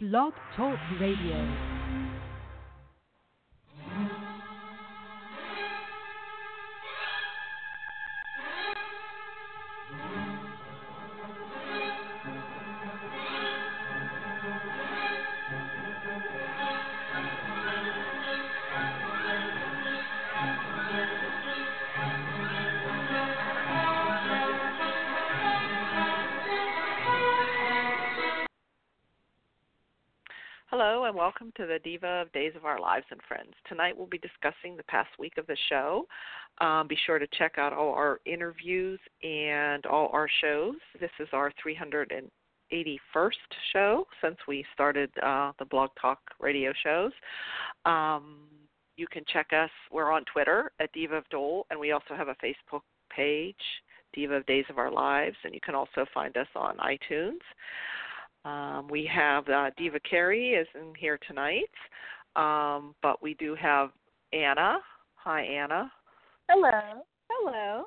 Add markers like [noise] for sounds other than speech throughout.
Blog Talk Radio. To the Diva of Days of Our Lives and Friends. Tonight we'll be discussing the past week of the show. Um, be sure to check out all our interviews and all our shows. This is our 381st show since we started uh, the Blog Talk radio shows. Um, you can check us. We're on Twitter at Diva of DOOL, and we also have a Facebook page, Diva of Days of Our Lives, and you can also find us on iTunes. Um, we have uh, Diva Carey is in here tonight, um, but we do have Anna. Hi, Anna. Hello. Hello.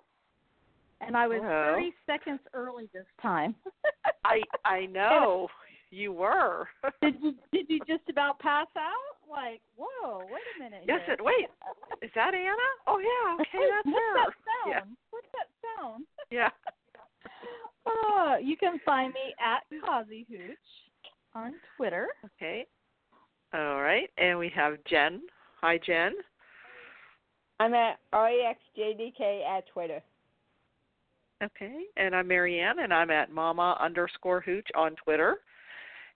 And I was Hello. 30 seconds early this time. [laughs] I I know you were. [laughs] did you did you just about pass out? Like, whoa, wait a minute. yes. here. It, wait, is that Anna? Oh yeah. Okay, that's What's her. that [laughs] sound? Yeah. What's that sound? Yeah. Uh, you can find me at Kazi Hooch on Twitter. Okay. All right, and we have Jen. Hi, Jen. I'm at REXJDK at Twitter. Okay, and I'm Marianne, and I'm at Mama underscore Hooch on Twitter,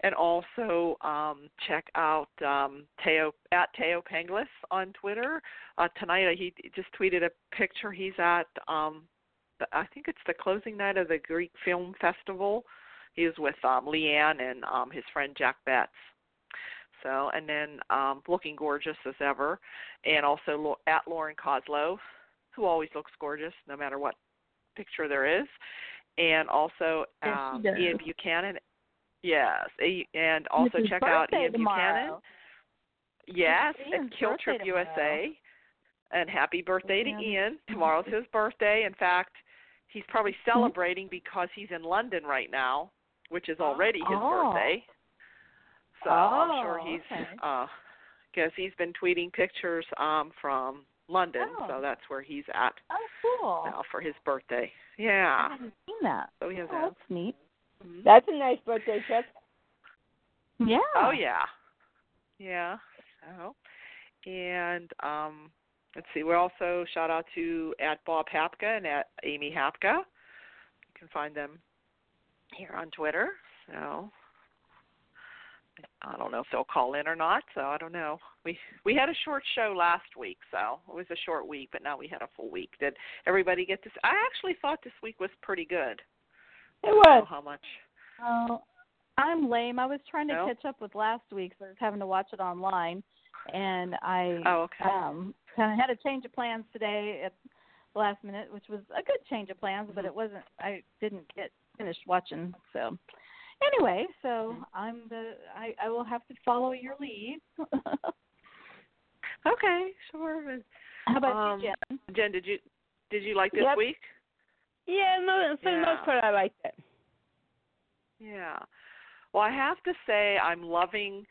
and also um, check out um, Thaao at Thaao Penghlis on Twitter. Uh, tonight, uh, he just tweeted a picture. He's at um, the, I think it's the closing night of the Greek Film Festival. He is with um, Leanne and um, his friend Jack Betts. So, and then um, looking gorgeous as ever, and also at Lauren Koslow, who always looks gorgeous no matter what picture there is, and also Yes, um, does. Ian Buchanan. Yes, and also check out Ian Buchanan. Yes, at Ian's Kill Trip tomorrow. USA. And happy birthday to Ian. Tomorrow's his birthday. In fact, he's probably Mm-hmm. celebrating because he's in London right now, which is already his Oh. birthday. So I'm sure Oh, he's okay. uh because he's been tweeting pictures um from London, Oh. so that's where he's at Oh, cool. now for his birthday. yeah. I Yeah. haven't seen that. So he has Oh, that. that's neat. Mhm. That's a nice birthday trip. Yeah. Oh yeah, yeah. So, and um, let's see. We're also shout out to at Bob Hapka and at Amy Hapka. You can find them here on Twitter. So I don't know if they'll call in or not. So I don't know. We we had a short show last week, so it was a short week, but now we had a full week. Did everybody get this? I actually thought this week was pretty good. It I don't know was. how much. Oh, I'm lame. I was trying to No? catch up with last week, so I was having to watch it online, and I Oh, okay. um kind of had a change of plans today at the last minute, which was a good change of plans, but it wasn't. I didn't get finished watching. So anyway, so. I'm the. I I will have to follow your lead. [laughs] Okay, sure. How about Um, you, Jen? Jen, did you did you like this Yep. week? Yeah, no, for the Yeah. most part, I liked it. Yeah. Well, I have to say I'm loving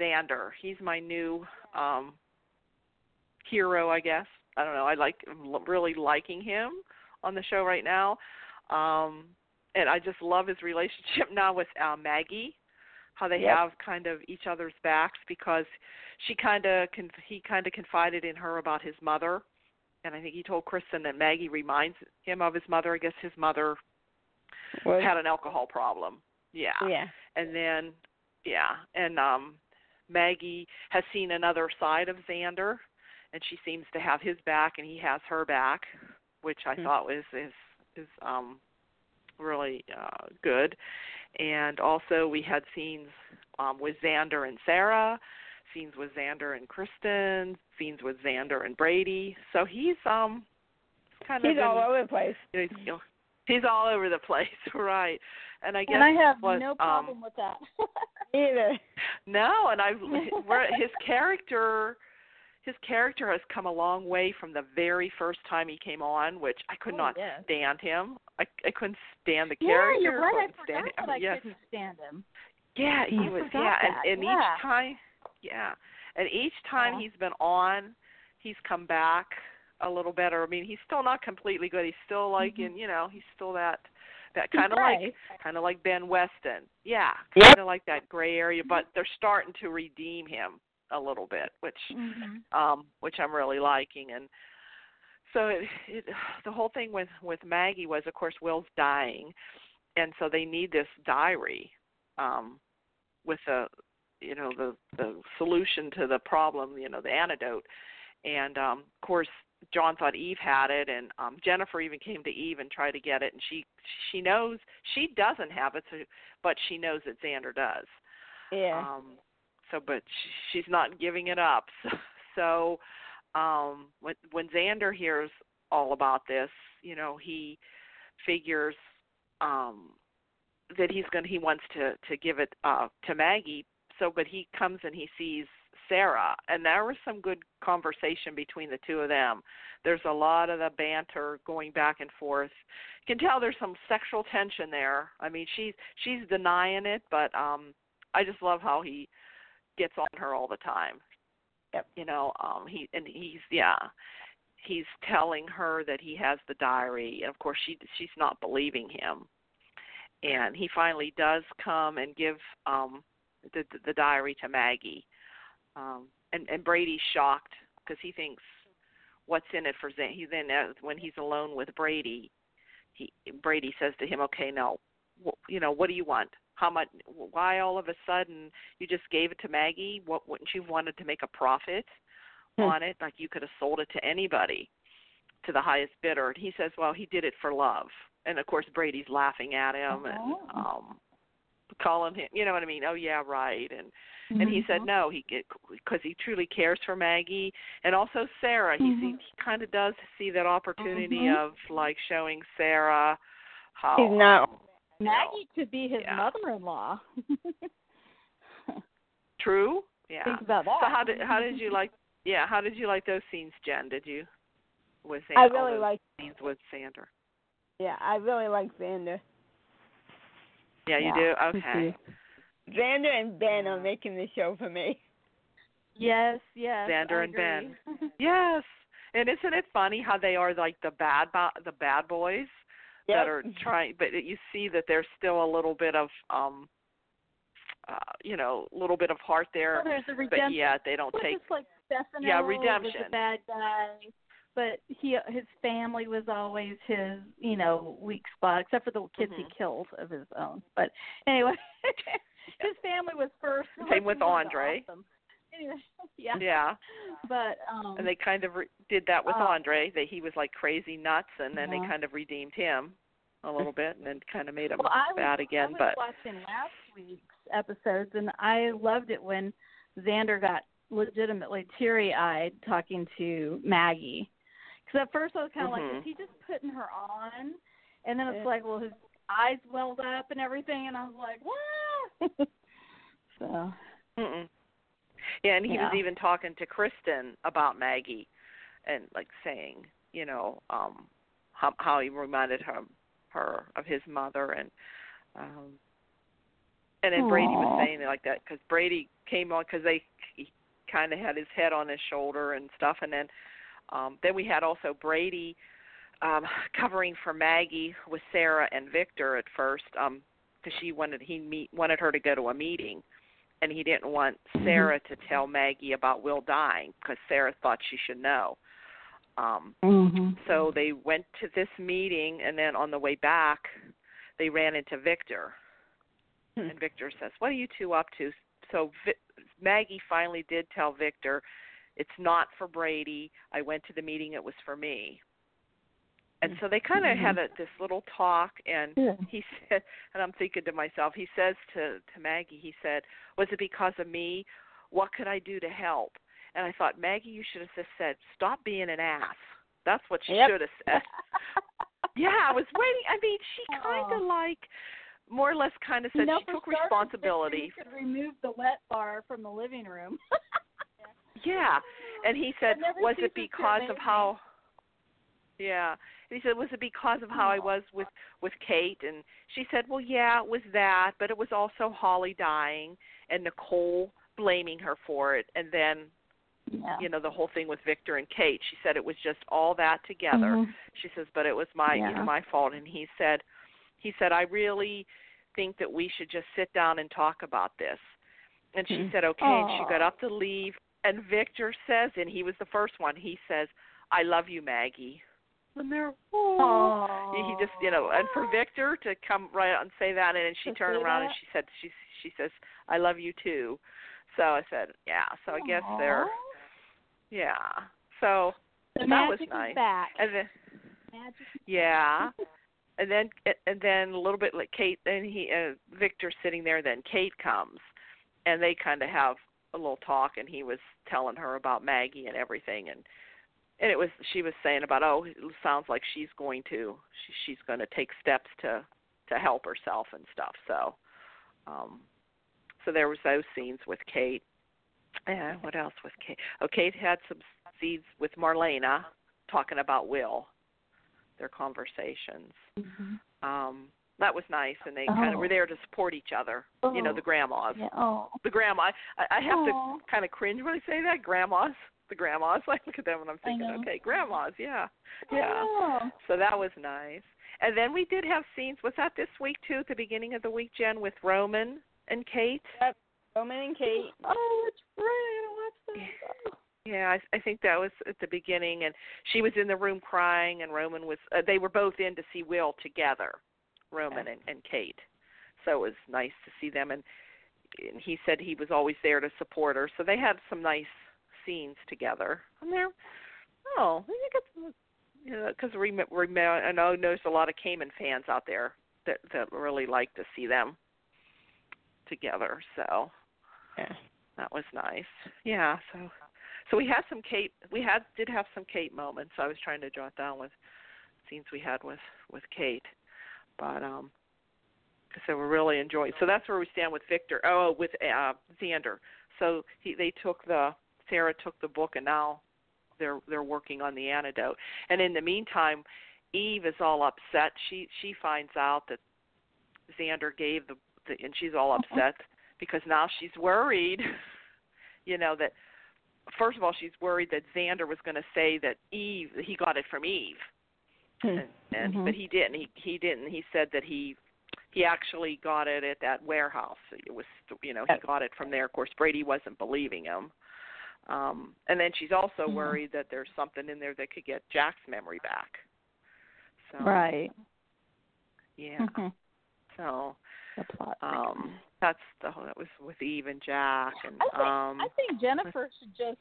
Xander. He's my new um hero, I guess. I don't know. I like really liking him on the show right now. Um and I just love his relationship [laughs] now with uh, Maggie. How they Yep. have kind of each other's backs because she kind of con- he kind of confided in her about his mother. And I think he told Kristen that Maggie reminds him of his mother. I guess his mother Was- had an alcohol problem. Yeah. yeah. And then yeah, and um Maggie has seen another side of Xander and she seems to have his back and he has her back, which I Hmm. thought was is is um really uh good. And also we had scenes um with Xander and Sarah, scenes with Xander and Kristen, scenes with Xander and Brady. So he's um kind of He's all over the place. He's, you know, he's all over the place, [laughs] right? And I guess And I have what, no um, problem with that. [laughs] Either. no, and I [laughs] his character his character has come a long way from the very first time he came on, which I could Oh, not yes. stand him. I I couldn't stand the yeah, character. you're right. I couldn't stand forgot him. that I yes. couldn't stand him. Yeah, he I was. Yeah, that, and and yeah. each time, yeah, and each time Yeah. he's been on, he's come back a little better. I mean, he's still not completely good. He's still like Mhm. in, you know, he's still that that kind of like kind of like Ben Weston. Yeah, Yep. kind of like that gray area, but they're starting to redeem him a little bit, which Mhm. um which I'm really liking and so it, it the whole thing with with Maggie was of course Will's dying and so they need this diary um with the you know the the solution to the problem, you know, the antidote. And um of course John thought Eve had it and um Jennifer even came to Eve and tried to get it and she she knows she doesn't have it so but she knows that Xander does. Yeah. Um, so, but sh- she's not giving it up. So, [laughs] so um, when when Xander hears all about this, you know, he figures um, that he's going to he wants to to give it uh, to Maggie. So, but he comes and he sees Sarah, and there was some good conversation between the two of them. There's a lot of the banter going back and forth. You can tell there's some sexual tension there. I mean, she's she's denying it, but um I just love how he gets on her all the time. Yep. You know, um he and he's yeah. He's telling her that he has the diary and of course she she's not believing him. And he finally does come and give um the the, diary to Maggie. Um and and Brady's shocked because he thinks what's in it for Zan. He then uh, when he's alone with Brady, he Brady says to him, "Okay, now, wh- you know, what do you want? How much? Why all of a sudden you just gave it to Maggie? What wouldn't you wanted to make a profit Hmm. on it? Like you could have sold it to anybody, to the highest bidder." And he says, "Well, he did it for love." And of course, Brady's laughing at him and Oh. um calling him, you know what I mean? Oh yeah, right. And and he said Mhm. no, he because he truly cares for Maggie and also Sarah. He see, Mhm. he kind of does see that opportunity Mhm. of like showing Sarah how He's not- you know, Maggie could be his Yeah. mother-in-law. [laughs] true. Yeah. Think about that. So how did how did you like? Yeah, how did you like those scenes, Jen? Did you with San- I really those like. scenes with Xander? Yeah, I really like Xander. Yeah, you Yeah, do. me Okay. Xander and Ben are making the show for me. Yes, yes. Xander I and Ben. [laughs] Yes. And isn't it funny how they are like the bad bo- the bad boys? That are trying but you see that there's still a little bit of um uh you know a little bit of heart there Well, there's a but redemption. yet they don't Well, take just like Stefano Yeah, was redemption. a bad guy, but he his family was always his you know weak spot, except for the kids Mhm. he killed of his own. But anyway, [laughs] his family was first. Same with Andre. Awesome. Anyway, [laughs] yeah. yeah But um. and they kind of re- did that with Uh, Andre that he was like crazy nuts and then Uh-huh. they kind of redeemed him a little bit and then kind of made him well, I was, bad I again was but watching last week's episodes, and I loved it when Xander got legitimately teary-eyed talking to Maggie. Because at first I was kind of Mhm. like, is he just putting her on? And then it's Yeah. like, well, his eyes welled up and everything, and I was like, what? [laughs] so Mm-mm. Yeah, and he was even talking to Kristen about Maggie, and like saying, you know, um, how how he reminded her her of his mother, and um, and then Brady was saying it like that because Brady came on because they he kind of had his head on his shoulder and stuff, and then um, then we had also Brady um, covering for Maggie with Sarah and Victor at first, um, because she wanted he meet wanted her to go to a meeting and he didn't want Sarah to tell Maggie about Will dying because Sarah thought she should know. Um mm-hmm. so they went to this meeting and then on the way back they ran into Victor. Hmm. And Victor says, "What are you two up to?" So Vi- Maggie finally did tell Victor, "It's not for Brady. I went to the meeting it was for me." And mm-hmm. so they kind of mm-hmm. had a, this little talk and Yeah. [laughs] he said and i'm thinking to myself he says to to maggie he said was it because of me what could i do to help and i thought maggie you should have just said stop being an ass that's what she Yep. should have said [laughs] yeah i was waiting i mean she kind of like more or less kind of said you know, she took starters, responsibility you could remove the wet bar from the living room. yeah and he [laughs] said was it because of how Yeah. He said, "Was it because of how I was with with Kate?" And she said, "Well, yeah, it was that, but it was also Holly dying and Nicole blaming her for it, and then Yeah. you know the whole thing with Victor and Kate. She said it was just all that together. Mhm. She says, but it was my you know my fault. And he said, he said, I really think that we should just sit down and talk about this. And she Mhm. said, okay. And she got up to leave. And Victor says, and he was the first one. He says, I love you, Maggie. And they're, oh. Aww. He just, you know, and for Victor to come right out and say that, and then she To turned around and she said, she she says, I love you too. So I said, yeah. So I guess they're, yeah. So The that was nice. back. and then Magic yeah. [laughs] And then and then a little bit like Kate then he uh, Victor's sitting there then Kate comes and they kind of have a little talk and he was telling her about Maggie and everything and and it was she was saying about oh it sounds like she's going to she, she's going to take steps to to help herself and stuff so um so there was those scenes with Kate and what else with Kate oh Kate had some scenes with Marlena talking about Will their conversations Mhm. um that was nice and they kind of Oh. were there to support each other you know Oh. the grandmas Yeah. Oh. the grandma I, I have Aw. to kind of cringe when I say that grandmas the grandmas [laughs] I look at them and I'm thinking okay grandmas yeah yeah Oh. so that was nice and then we did have scenes was that this week too at the beginning of the week Jen with Roman and Kate Yep. Roman and Kate. Oh, it's right. I watched that. Yeah, I, I think that was at the beginning, and she was in the room crying, and Roman was. Uh, they were both in to see Will together, Roman and, and Kate. So it was nice to see them, and, and he said he was always there to support her. So they had some nice scenes together. And there, oh, I think it's you know because I know there's a lot of Cayman fans out there that that really like to see them together. So Yeah. that was nice. Yeah, so so we had some Kate we had did have some Kate moments. I was trying to jot down with scenes we had with with Kate. But um so we're really enjoying. So that's where we stand with Victor. Oh, with uh Xander. So he they took the Sarah took the book and now they're they're working on the antidote. And in the meantime, Eve is all upset. She she finds out that Xander gave the, the and she's all upset because now she's worried, [laughs] you know, that first of all she's worried that Xander was going to say that Eve he got it from Eve, Hmm. and, and Mhm. but he didn't. He he didn't. He said that he he actually got it at that warehouse. It was you know he got it from there. Of course Brady wasn't believing him. Um, and then she's also Mhm. worried that there's something in there that could get Jack's memory back. So Right. yeah. Mhm. So The plot. um that's the whole that was with Eve and Jack and I think, um I think Jennifer should just.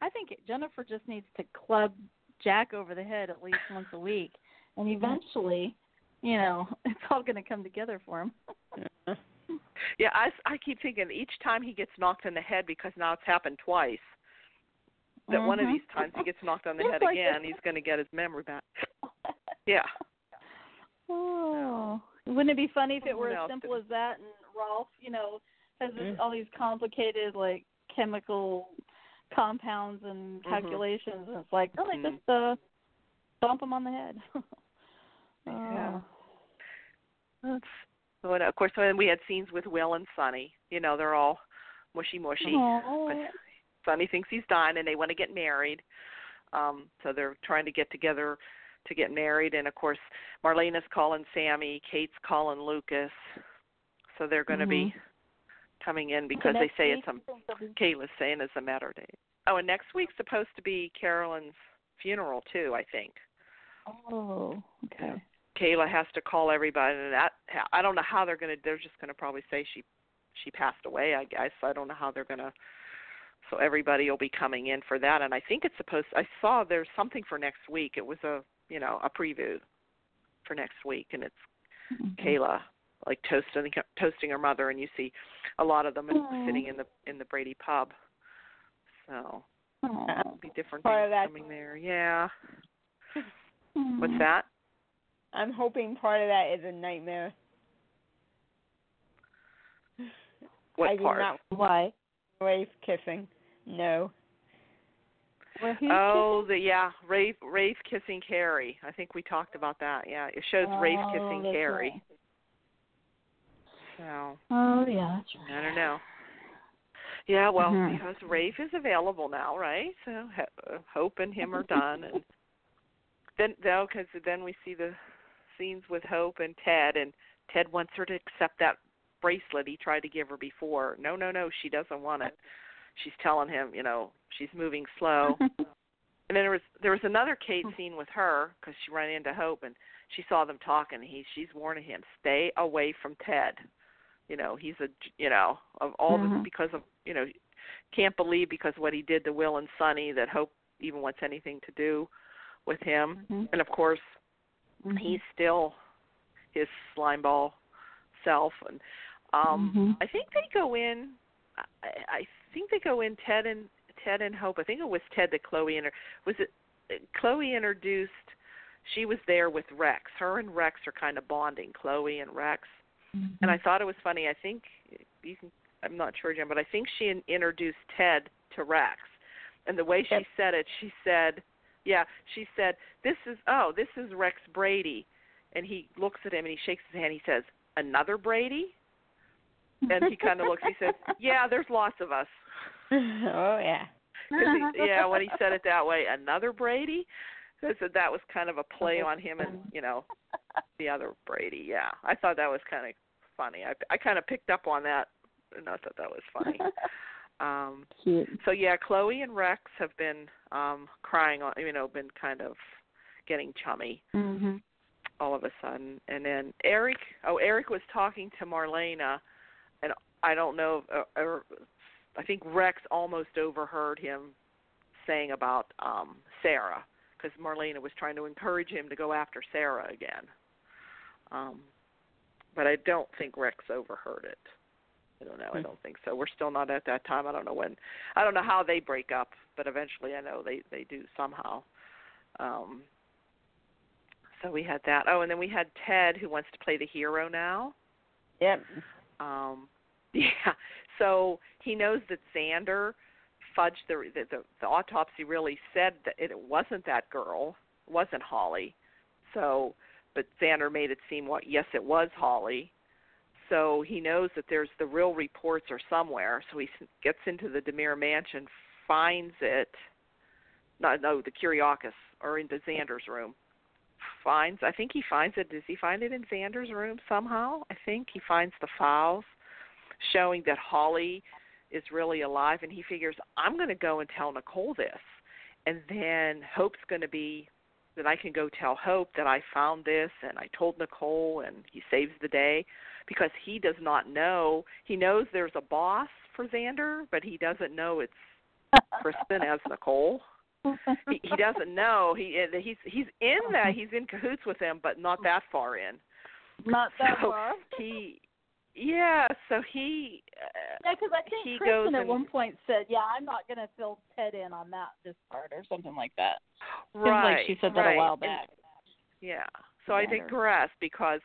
I think Jennifer just needs to club Jack over the head at least once a week, and eventually, you know, [laughs] it's all going to come together for him. [laughs] yeah, I I keep thinking each time he gets knocked in the head because now it's happened twice. That one of Mhm. these times he gets knocked on the [laughs] head like again, he's going to get his memory back. [laughs] Yeah. Oh, wouldn't it be funny if it were as simple as that? And Rolf, you know, has this, Mm. all these complicated like chemical compounds and Mhm. calculations, and it's like, oh, they Mhm. just uh, bump him on the head. [laughs] Yeah. Oh. That's so and of course when we had scenes with Will and Sonny. You know, they're all mushy mushy. Aw. But Sonny thinks he's done and they want to get married. Um, so they're trying to get together to get married and of course Marlena's calling Sami, Kate's calling Lucas. So they're gonna be coming in because So they say it's a you think they'll be- Kayla's saying it's a matter date. Oh, and next week's supposed to be Caroline's funeral too, I think. Oh, okay. Kayla has to call everybody, and that I don't know how they're gonna. They're just gonna probably say she she passed away. I guess I don't know how they're gonna. So everybody will be coming in for that, and I think it's supposed. I saw there's something for next week. It was a you know a preview for next week, and it's Mhm. Kayla like toasting toasting her mother, and you see a lot of them Aw. sitting in the in the Brady pub. So Aw. it'll be different Part of things that- coming there. Yeah. What's that? I'm hoping part of that is a nightmare. What I part? not Why? Rafe kissing. No. Where he's Oh, the yeah, Rafe Rafe kissing Carrie. I think we talked about that. Yeah, it shows kissing? Rafe Oh, kissing Carrie. right. So Oh yeah, that's right. I don't know. Yeah, well, Mhm. because Rafe is available now, right? So Ho- uh, Hope and him are done, and [laughs] then though, because then we see the scenes with Hope and Ted, and Ted wants her to accept that bracelet he tried to give her before. No, no, no, she doesn't want it. She's telling him, you know, she's moving slow. [laughs] And then there was there was another Kate scene with her because she ran into Hope and she saw them talking. He she's warning him, stay away from Ted. You know he's a you know of all Mhm. this because of you know can't believe because what he did to Will and Sonny that Hope even wants anything to do with him. Mhm. And of course Mhm. he's still his slimeball self and um Mhm. I think they go in I, I think they go in Ted and Ted and Hope. I think it was Ted that Chloe inter was it Chloe introduced she was there with Rex. Her and Rex are kind of bonding, Chloe and Rex. Mm-hmm. And I thought it was funny. I think you can I'm not sure Jim, but I think she introduced Ted to Rex. And the way she said it, she said, yeah, she said, "This is oh, this is Rex Brady." And he looks at him and he shakes his hand. He says, "Another Brady?" And he kind of looks. He says, "Yeah, there's lots of us." [laughs] oh yeah. 'Cause he, [laughs] yeah, when he said it that way, another Brady. I said that was kind of a play on him and you know the other Brady. Yeah, I thought that was kind of funny. I I kind of picked up on that, and I thought that was funny. [laughs] Um, Cute. so yeah, Chloe and Rex have been um crying on, you know, been kind of getting chummy Mhm. all of a sudden. And then Eric, oh Eric was talking to Marlena, and I don't know, uh, or I think Rex almost overheard him saying about um Sarah because Marlena was trying to encourage him to go after Sarah again. Um, but I don't think Rex overheard it. I don't know. I Hmm. don't think so. We're still not at that time. I don't know when. I don't know how they break up, but eventually I know they they do somehow. Um, so we had that. Oh, and then we had Ted who wants to play the hero now. Yep. Um, [laughs] yeah. So he knows that Xander fudged the, the the the autopsy really said that it wasn't that girl, it wasn't Holly. So, but Xander made it seem what yes it was Holly. So he knows that there's the real reports are somewhere. So he gets into the DiMera mansion, finds it. No, no, the Kiriakis or into Xander's room. Finds, I think he finds it. Does he find it in Xander's room somehow? I think he finds the files showing that Holly is really alive, and he figures I'm going to go and tell Nicole this, and then Hope's going to be that I can go tell Hope that I found this and I told Nicole, and he saves the day because he does not know. He knows there's a boss for Xander, but he doesn't know it's Kristen as Nicole. He, he doesn't know. He he's he's in that. He's in cahoots with them, but not that far in. Not that So far. he, yeah. So he. Uh, Yeah, because I think he Kristen at and- one point said, "Yeah, I'm not going to fill Ted in on that this part or something like that." Seems right. like she said that right. a while And- back. yeah. So I Xander. digress because,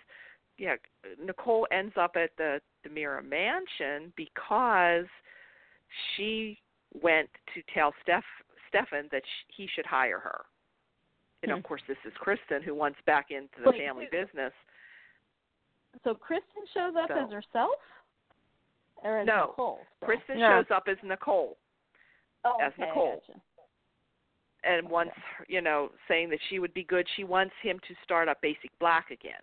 yeah, Nicole ends up at the DiMera mansion because she went to tell Steph Stefan that sh- he should hire her. And Hmm. of course, this is Kristen who wants back into the Wait, family who- business. So Kristen shows up So- as herself, or as No, Nicole. still? Kristen No. shows up as Nicole. oh, as okay, I Nicole. gotcha. and wants you know saying that she would be good she wants him to start up basic black again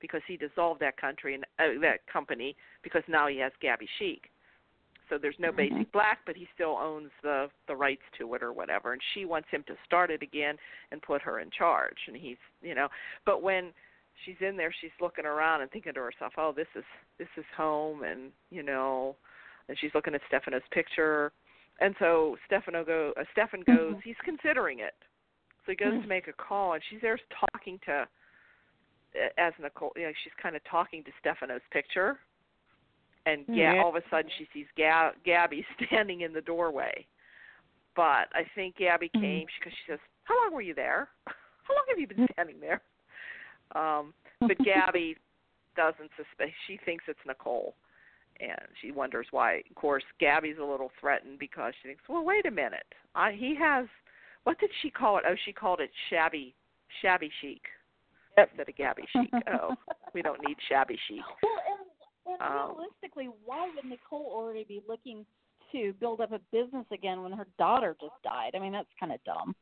because he dissolved that country and uh, that company because now he has Gabi chic so there's no Mhm. basic black but he still owns the the rights to it or whatever and she wants him to start it again and put her in charge and he's you know but when she's in there she's looking around and thinking to herself oh this is this is home and you know and she's looking at Stefano's picture and so Stefano go uh, Stefan goes Mhm. he's considering it so he goes Mhm. to make a call and she's there talking to as Nicole you know she's kind of talking to Stefano's picture and yeah, Yeah. all of a sudden she sees Ga- Gabi [laughs] standing in the doorway but I think Gabi Mhm. came because she says how long were you there [laughs] how long have you been standing there um but [laughs] Gabi doesn't suspect she thinks it's Nicole and she wonders why of course Gabi's a little threatened because she thinks well wait a minute I he has what did she call it? Oh, she called it shabby shabby chic Yep. instead of Gabi chic. Oh, we don't need shabby chic. [laughs] Well, and, and Um, realistically, why would Nicole already be looking to build up a business again when her daughter just died? I mean, that's kind of dumb.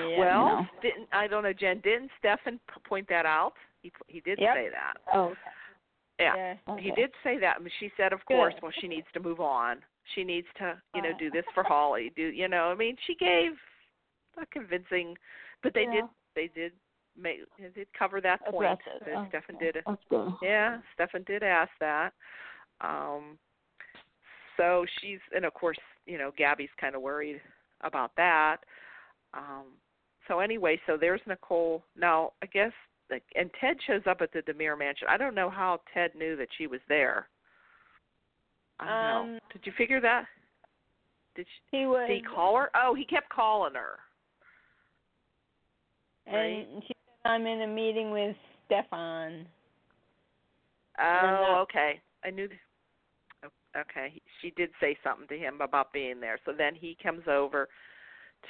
Yeah. well, you know. didn't I don't know, Jen? Didn't Stefan point that out? He he did Yep. say that. Oh, Yeah. yeah. He did say that. She said, of course, well, she needs to move on. She needs to, you know, do this for Holly. Do you know? I mean, she gave a convincing, but they did. They did make. They did cover that point. That Oh, Stefan okay. did. That's good. Yeah, Stefan did ask that. Um, so she's, and of course, you know, Gabi's kind of worried about that. Um, so anyway, so there's Nicole. Now, I guess, and Ted shows up at the DiMera Mansion. I don't know how Ted knew that she was there. I don't know. Um, Did you figure that? Did, she, He was. did he call her? Oh, he kept calling her. And she said, I'm in a meeting with Stefan. Oh, okay. I knew. Th- okay, she did say something to him about being there. So then he comes over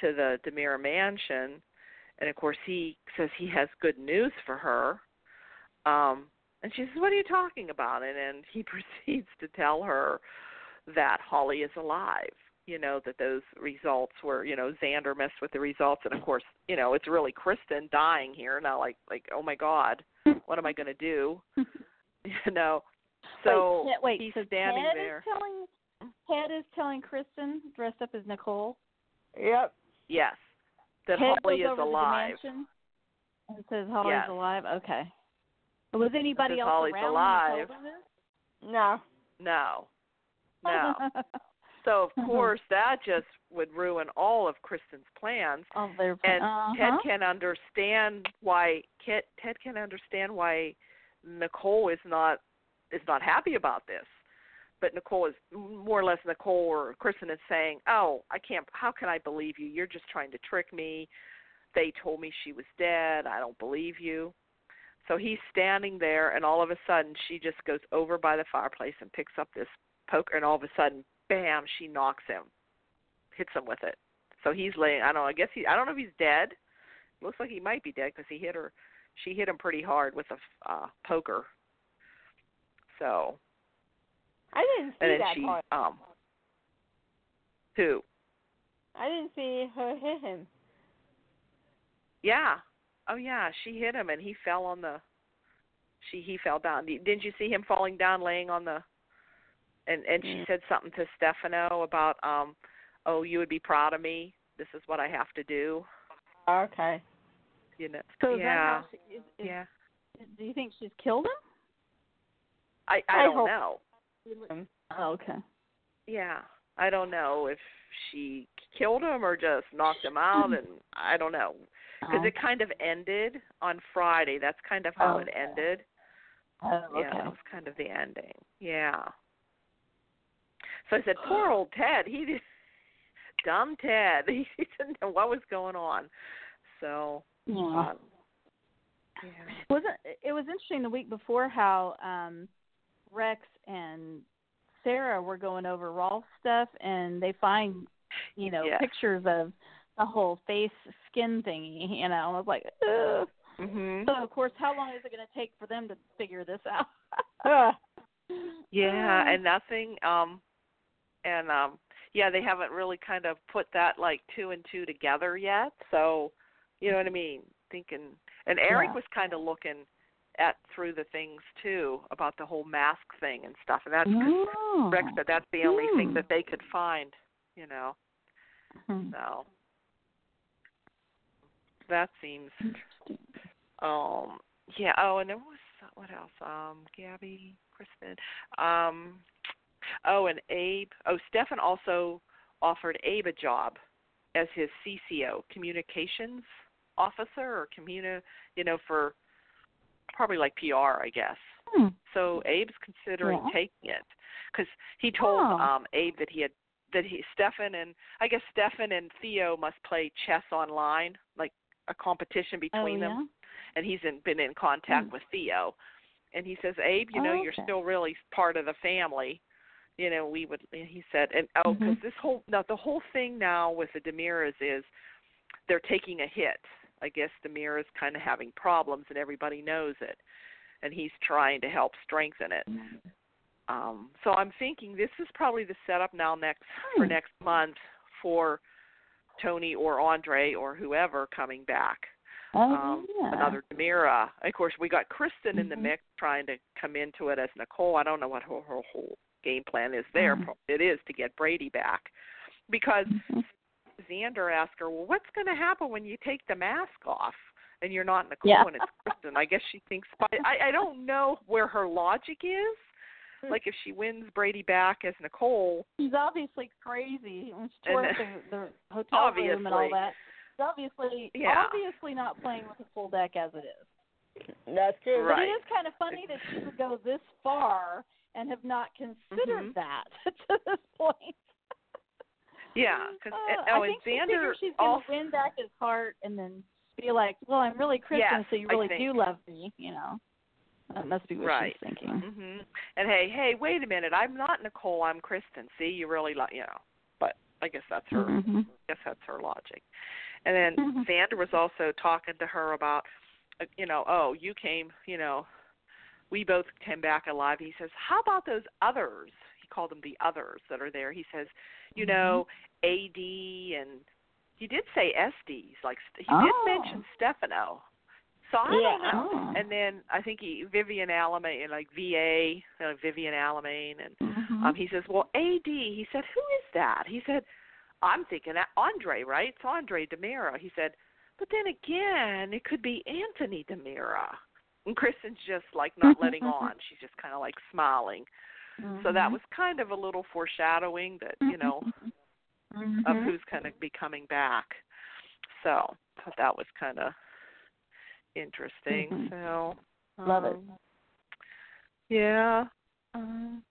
to the DiMera mansion, and of course he says he has good news for her. Um, and she says, "What are you talking about?" And and he [laughs] proceeds to tell her that Holly is alive. You know that those results were, you know, Xander messed with the results, and of course, you know, it's really Kristen dying here now. Like, like, oh my God, what am I going to do? [laughs] you know. So wait, wait, he's so standing Ted there. Is telling, Ted is telling Kristen dressed up as Nicole. Yep. Yes, that Ted Holly is alive. The and says Holly's Yes. alive. Okay. Was anybody Says else Holly's around alive. when told her No. No, no. [laughs] so of course that just would ruin all of Kristen's plans. oh, they're And uh-huh. Ted can understand why Ted, Ted can understand why Nicole is not is not happy about this. But Nicole is more or less Nicole or Kristen is saying, "Oh, I can't. How can I believe you? You're just trying to trick me. They told me she was dead. I don't believe you." So he's standing there, and all of a sudden, she just goes over by the fireplace and picks up this poker, and all of a sudden, bam! She knocks him, hits him with it. So he's laying. I don't know. I guess he. I don't know if he's dead. Looks like he might be dead because he hit her. She hit him pretty hard with a uh, poker. So I didn't see and then that she part. um. Who? I didn't see her hit him. Yeah. Oh yeah, she hit him and he fell on the. She he fell down. Didn't you see him falling down, laying on the? And and she said something to Stefano about um, oh you would be proud of me. This is what I have to do. Okay. You know. So yeah. she, is, is, yeah. Do you think she's killed him? I I I don't hope- know. Oh, okay. Yeah, I don't know if she killed him or just knocked him out, and I don't know because Oh. it kind of ended on Friday. That's kind of how Oh. it ended. Oh, Yeah, okay. that was kind of the ending. Yeah. So I said, poor old [gasps] Ted. He did, [laughs] dumb Ted. [laughs] He didn't know what was going on. So Yeah. um, yeah. Wasn't it was interesting the week before how um Rex and Sarah were going over Rolf's stuff and they find, you know, Yeah. pictures of the whole face skin thingy, you know, I was like, Ugh. Mhm. so of course how long is it gonna take for them to figure this out? ah, [laughs] Yeah, and nothing um and um yeah, they haven't really kind of put that like two and two together yet. So, you know what I mean? Thinking and Eric Yeah. was kind of looking at through the things too about the whole mask thing and stuff. And that's 'cause oh. Rex said that's the only thing Hmm. that they could find, you know. Hmm. So that seems um yeah, oh and there was what else? Um Gabi, Kristen. Um oh and Abe oh Stefan also offered Abe a job as his CCO, communications officer or communi you know, for probably like PR I guess. Hmm. So Abe's considering Yeah. taking it because he told Oh. um Abe that he had that he Stefan and I guess Stefan and Theo must play chess online, like a competition between oh, them, and he's in, been in contact Hmm. with Theo, and he says, Abe, you know, Oh, you're still really part of the family. You know, we would. and He said, and oh, because Mhm. this whole now the whole thing now with the DiMeras is they're taking a hit. I guess DiMera is kind of having problems, and everybody knows it, and he's trying to help strengthen it. Um, so I'm thinking this is probably the setup now next for Hmm. next month for Tony or Andre or whoever coming back. Oh, Um, yeah. Another DiMera. Of course, we got Kristen in the Mhm. mix trying to come into it as Nicole. I don't know what her, her whole game plan is there. Mhm. It is to get Brady back because Mhm. Xander asked her, "Well, what's going to happen when you take the mask off and you're not in Nicole Yeah. and it's Kristen?" I guess she thinks. But I, I don't know where her logic is. Like if she wins Brady back as Nicole, She's obviously crazy when she And tore then- the, the hotel room and all that. She's obviously Yeah. obviously not playing with a full deck as it is. That's true. Right. But it is kind of funny that she would go this far and have not considered Mhm. that [laughs] to this point. Yeah. Because Uh, oh, I think she she's gonna also win back his heart and then be like, "Well, I'm really Kristen, Yes, so you really do love me," you know. That must be what Right. she's thinking. hmm And hey, hey, wait a minute. I'm not Nicole. I'm Kristen. See, you really like, you know. But I guess that's her. Mhm. I guess that's her logic. And then Mhm. Xander was also talking to her about, uh, you know, oh, you came, you know, we both came back alive. He says, how about those others? He called them the others that are there. He says, you Mm-hmm. know, AD and he did say SDs. Like he Oh. did mention Stefano. So I don't know. Oh. And then I think he Vivian Alamain, like VA, uh, Vivian Alamain, and Mhm. um, he says, "Well, AD." He said, "Who is that?" He said, "I'm thinking that Andre, right? It's Andre DiMera." He said, "But then again, it could be Anthony DiMera." And Kristen's just like not letting [laughs] on. She's just kind of like smiling. So that Mhm. was kind of a little foreshadowing that you know of Mhm. who's going to be coming back. So thought that was kind of interesting. Mhm. So Love it. um, Yeah. Um,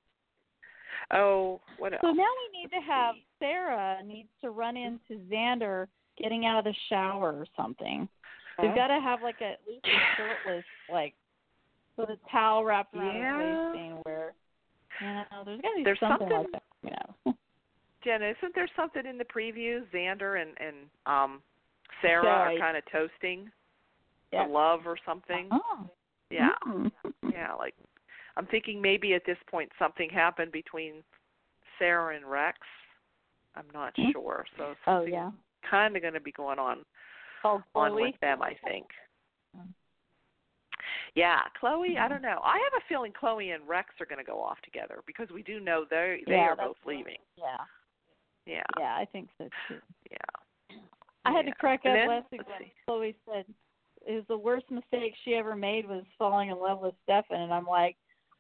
oh, what else? So now we need to have Sarah needs to run into Xander getting out of the shower or something. We've got to have like a, at least a shirtless like with a towel wrapped around Yeah. his waist thing where you know, there's got to be There's something, something- like that. You know. Jenna, isn't there something in the preview? Xander and and um Sarah are kind of toasting Yeah. the love or something. Oh. Yeah, Mm. [laughs] yeah. Like I'm thinking maybe at this point something happened between Sarah and Rex. I'm not Hmm. sure. So Oh something yeah. kind of going to be going on Called on Chloe. with them, I think. Mm. Yeah, Chloe. I don't know. I have a feeling Chloe and Rex are going to go off together because we do know they they Yeah, are both leaving. Yeah. Yeah, Yeah, I think so too. yeah. I had Yeah. to crack up then- last week when. Chloe said it was the worst mistake she ever made was falling in love with Stefan and I'm like,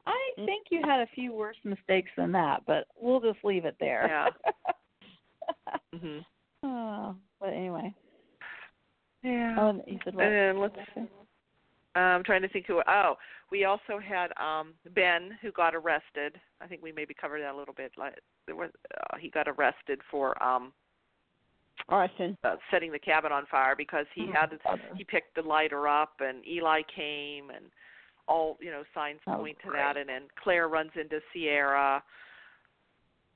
I Mm. think you had a few worse mistakes than that, but we'll just leave it there. Yeah. [laughs] Mhm. oh, but anyway. Yeah. Oh, and you said what? and then let's. I'm trying to think who. Oh, we also had um Ben who got arrested. I think we maybe covered that a little bit. Like there was, uh, he got arrested for um Arson. uh, setting the cabin on fire because he had Mm-hmm. he picked the lighter up and Eli came and all you know signs Oh, point to that and then Claire runs into Ciara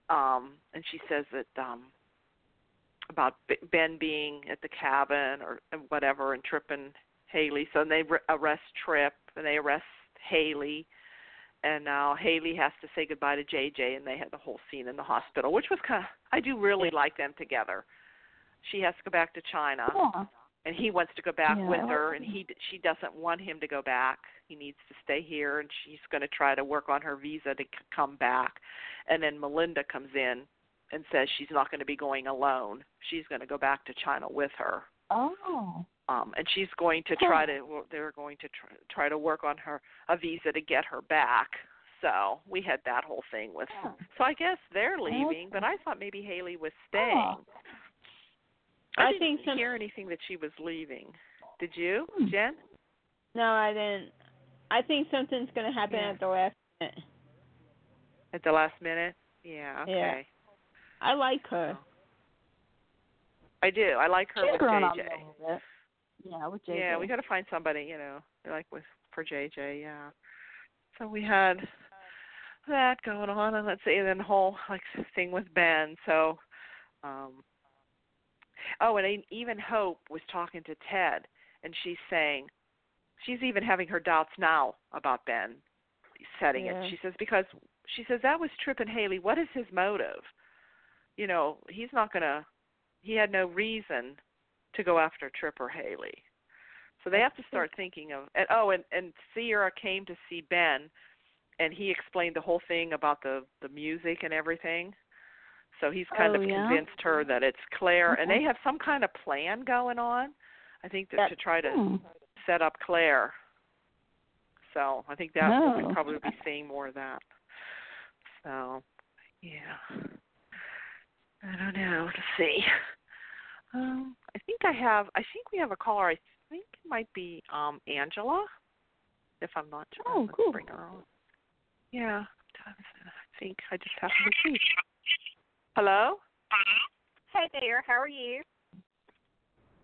um and she says that um about Ben being at the cabin or whatever and tripping Haley. So they arrest Trip and they arrest Haley. And now Haley has to say goodbye to JJ and they had the whole scene in the hospital which was kind of I do really like them together. She has to go back to China Aw. and he wants to go back Yeah, with her and he she doesn't want him to go back. He needs to stay here and she's going to try to work on her visa to come back. And then melinda comes in and says she's not going to be going alone. She's going to go back to china with her. Oh. Um and she's going to try to they're going to try, try to work on her a visa to get her back so we had that whole thing with Oh. so i guess they're leaving but i thought maybe haley was staying Oh. I, I didn't some- hear anything that she was leaving. Did you, Hmm. Jen? No, I didn't. I think something's going to happen Yeah. at the last minute. At the last minute? Yeah. okay Yeah. I like her. I do. I like her She's with grown JJ. a little bit. Yeah, with JJ. Yeah, we got to find somebody, you know, like with for JJ. Yeah. So we had that going on, and let's see, and then the whole like thing with Ben. So, um, Oh, and even Hope was talking to Ted, and she's saying she's even having her doubts now about Ben setting Yeah. it. She says because she says that was Trip and Haley. What is his motive? You know, he's not gonna. He had no reason to go after Trip or Haley. So they have to start thinking of. And oh, and and Ciara came to see Ben, and he explained the whole thing about the the music and everything. So he's kind Oh, of yeah? convinced her that it's Claire, and they have some kind of plan going on. I think that, That- to try to Hmm. set up Claire. So I think that Oh. we'll probably be seeing more of that. So, yeah. I don't know. Let's see. Um, I think I have. I think we have a caller. I think it might be um Angela. If I'm not sure. Oh, Let's cool. Bring her on. Yeah. what time is it? I think I just happened to see. Hello. Hey there, how are you?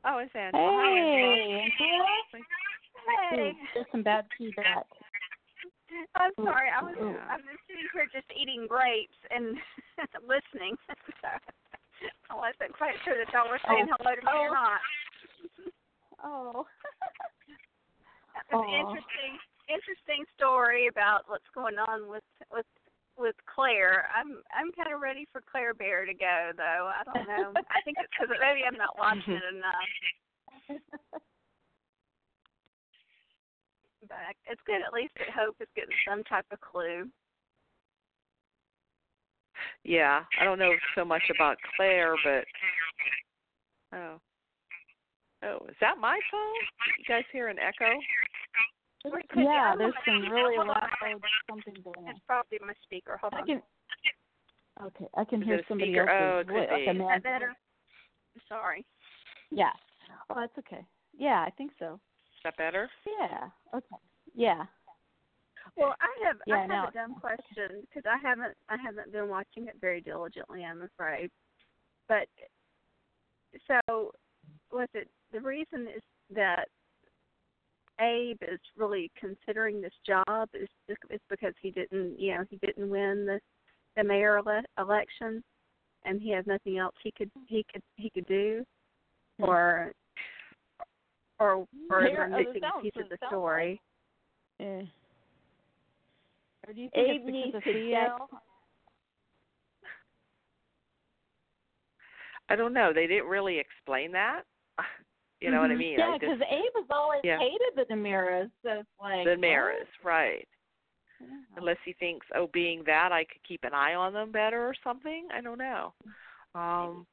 Oh, it's Angela. Hi, Angela. Hey, Hey. Ooh, there's some bad feedback. I'm sorry, I was Ooh. I was sitting here just eating grapes and [laughs] listening. [laughs] so I wasn't quite sure that y'all were oh. saying Oh. hello to me Oh. or not. Oh. [laughs] oh. It's an Aw. interesting interesting story about what's going on with with with Claire. I'm I'm kind of ready for Claire Bear to go though. I don't know. [laughs] I think it's because maybe I'm not watching it enough. [laughs] But it's good at least that Hope is getting some type of clue. Yeah, I don't know so much about Claire, but oh, oh, is that my phone? You guys hear an echo? Wait, could you- yeah, I there's some really Hold on. loud something going on. It's probably my speaker. Hold I on. can. Okay, I can Is hear somebody speaker? else's Oh, it could voice. like be. a Is that better? Sorry. Yeah. Oh, that's okay. Yeah, I think so. Is that better? Yeah. Okay. Yeah. Well, I have I Yeah, have a dumb question because I haven't I haven't been watching it very diligently. I'm afraid. But so was it the reason is that Abe is really considering this job is is because he didn't you know he didn't win the the mayor ele- election and he has nothing else he could he could he could do or or or am Here- I oh, it missing a piece of the story? Yeah. Or do you think Abe it's needs because of to Theo? I don't know. They didn't really explain that. [laughs] You know what I Mhm. mean? Yeah, because Abe has always Yeah. hated the DiMeras, so it's like the Maris, right? Unless he thinks, oh, being that, I could keep an eye on them better or something. I don't know. Um,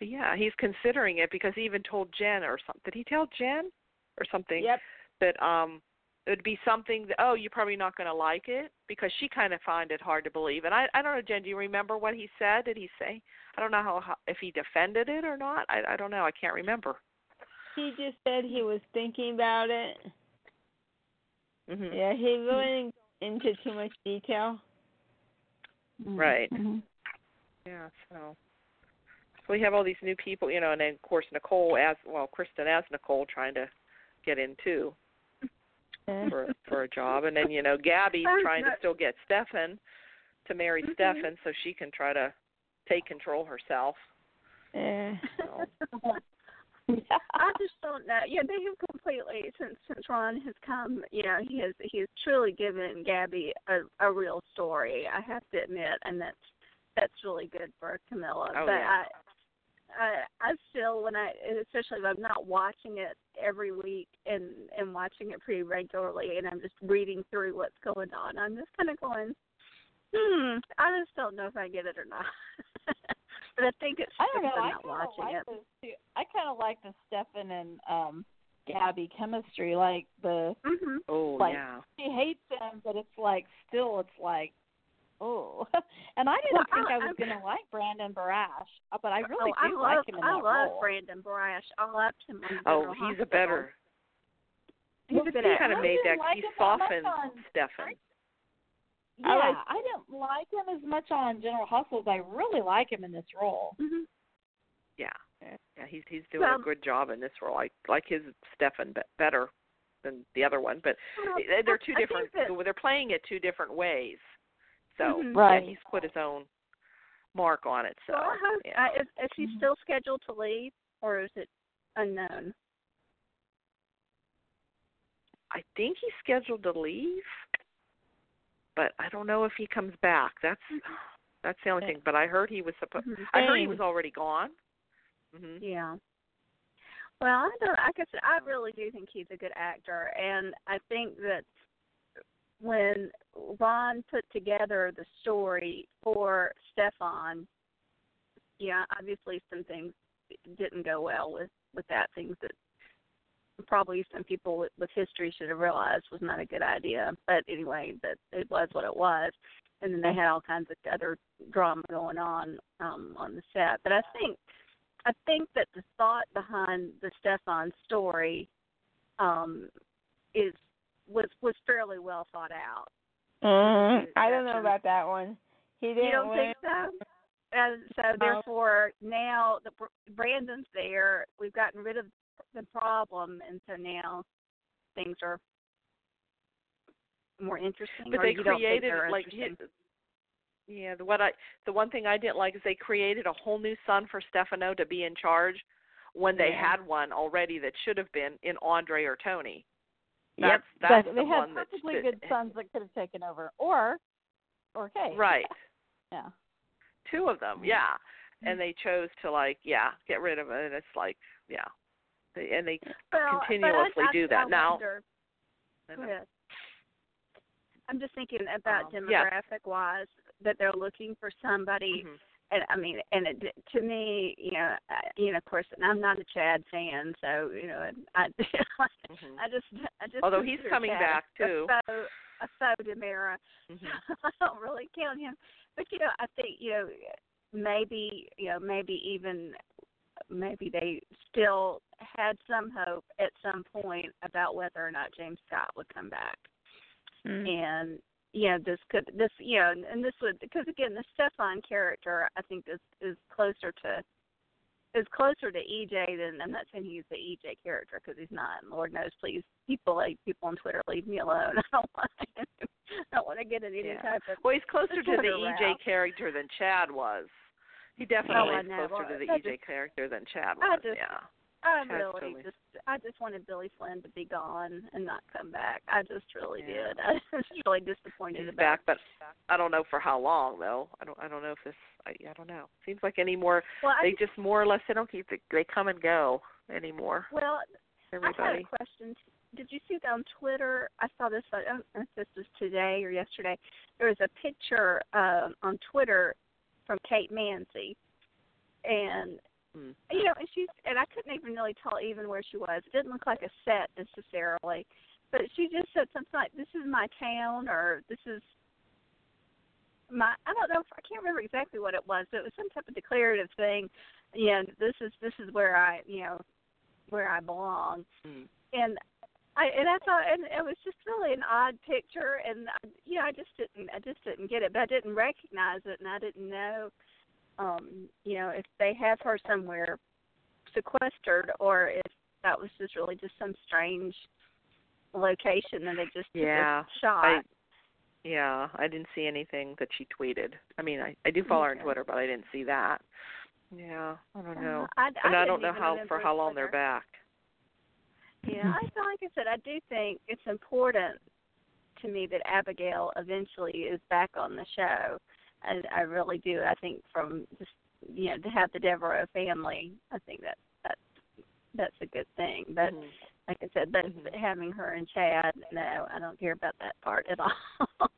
but yeah, he's considering it because he even told Jen or something. Did he tell Jen or something? Yep. that um it would be something that oh you're probably not going to like it because she kind of found it hard to believe and i i don't know jen do you remember what he said did he say i don't know how, how if he defended it or not i i don't know i can't remember He just said he was thinking about it. mhm Yeah, he really didn't go into too much detail. Mhm. Right. Mhm. yeah so so we have all these new people you know and then of course nicole as well kristen as nicole trying to get in too Yeah. For for a job and then you know Gabi's trying to still get stefan to marry Mhm. stefan so she can try to take control herself Yeah. so [laughs] I just don't know. Yeah, they have completely since since Ron has come. You know, he has he has truly given Gabi a a real story. I have to admit, and that's that's really good for Camila. Oh, but yeah. I, I I still when I especially if I'm not watching it every week and and watching it pretty regularly, and I'm just reading through what's going on. I'm just kind of going, hmm. I just don't know if I get it or not. [laughs] but I think it's I don't know. because I'm not watching like it. I kind of like the Stefan and um Gabi chemistry. Like the Mhm. oh Like- yeah she hates him, but it's like still, it's like oh. [laughs] and I didn't Well, think I- I, was I'm- gonna like Brandon Barash, uh, but I really oh, I do love like him in that I that love role. Brandon Barash. I loved him on oh General he's a better He's a Well, good see, he kind of I made that like he him softened stefan Yeah, I like- I didn't like him as much on General Hospital. but I really like him in this role. Mhm. yeah yeah he's he's doing Well- a good job in this role i like his stefan be- better than the other one but Well, they- they're two I different that- they're playing it two different ways so Mhm. Right. yeah he's put his own mark on it. So well, I hope, yeah. uh, is, is he still scheduled to leave, or is it unknown? I think he's scheduled to leave, but I don't know if he comes back. That's that's the only Yeah. thing. But I heard he was supposed. I heard he was already gone. hmm Yeah. Well, I don't. Like I said, I really do think he's a good actor, and I think that when Ron put together the story for Stefan, yeah, obviously some things didn't go well with with that. Things that probably some people with, history should have realized was not a good idea. But anyway, that it was what it was. And then they had all kinds of other drama going on um on the set. But I think I think that the thought behind the Stefan story um is was was fairly well thought out. Mm, I don't know about that one. He didn't You don't win. think so? And so therefore now the Brandon's there. We've gotten rid of the problem, and so now things are more interesting. But they you created like his, yeah. The what I the one thing I didn't like is they created a whole new son for Stefano to be in charge when they Yeah. had one already that should have been in Andre or Tony. Yep. That's that's But the they had one perfectly that- good [laughs] sons that could have taken over, or, or Kay. Right. [laughs] Yeah. Two of them, yeah. And they chose to like, yeah, get rid of it. And it's like, yeah, they, and they well, continuously I, I, do that. I now, wonder, Go ahead. I'm just thinking about Um, yeah. demographic wise that they're looking for somebody mhm. And I mean, and it, to me, you know, I, you know, of course, and I'm not a Chad fan, so you know, I, [laughs] Mhm. I just, I just. Although he's coming Chad back, a too. faux, a faux DiMera. Mhm. I don't really count him, but you know, I think you know, maybe you know, maybe even, maybe they still had some hope at some point about whether or not James Scott would come back Mm. and know this could this you know and, and this would because again the Stefan character I think is is closer to is closer to EJ than I'm not saying he's the EJ character because he's not. And Lord knows, please, people like people on Twitter leave me alone. [laughs] I don't want I don't want to get any Yeah. type of Well, he's closer to the EJ route. character than Chad was. He oh, definitely Oh, is closer to the EJ just- character than Chad I was. just- yeah. I really just I just wanted Billy Flynn to be gone and not come back. I just really Yeah. did. [laughs] I was really disappointed He's about back, but I don't know for how long though. I don't. I don't know if this. I, I don't know. Seems like any more. well, I They just more or less. They don't keep. They, they come and go anymore. well I had a question. Did you see that on Twitter? I saw this. I don't know if this was today or yesterday. There was a picture um, on Twitter from Kate Mansi, and Mm. you know, and she's and I couldn't even really tell even where she was. It didn't look like a set necessarily, but she just said something like, "This is my town," or "This is my." I don't know. If, I can't remember exactly what it was, but it was some type of declarative thing. You know, this is this is where I you know where I belong Mm. and I and I thought and it was just really an odd picture and I, you know I just didn't I just didn't get it but I didn't recognize it and I didn't know um you know if they have her somewhere sequestered or if that was just really just some strange location that they just Yeah, shot. I. Yeah, I didn't see anything that she tweeted. I mean, I I do follow her on Twitter, but I didn't see that. Yeah, I don't know. Uh, I, and I, don't know how for how long they're back. Yeah, I feel like I said, I do think it's important to me that Abigail eventually is back on the show. I, I really do. I think from just you know to have the Devereaux family, I think that that's that's a good thing. But Mhm. like I said, but Mhm. having her and Chad, no, I don't care about that part at [laughs] all.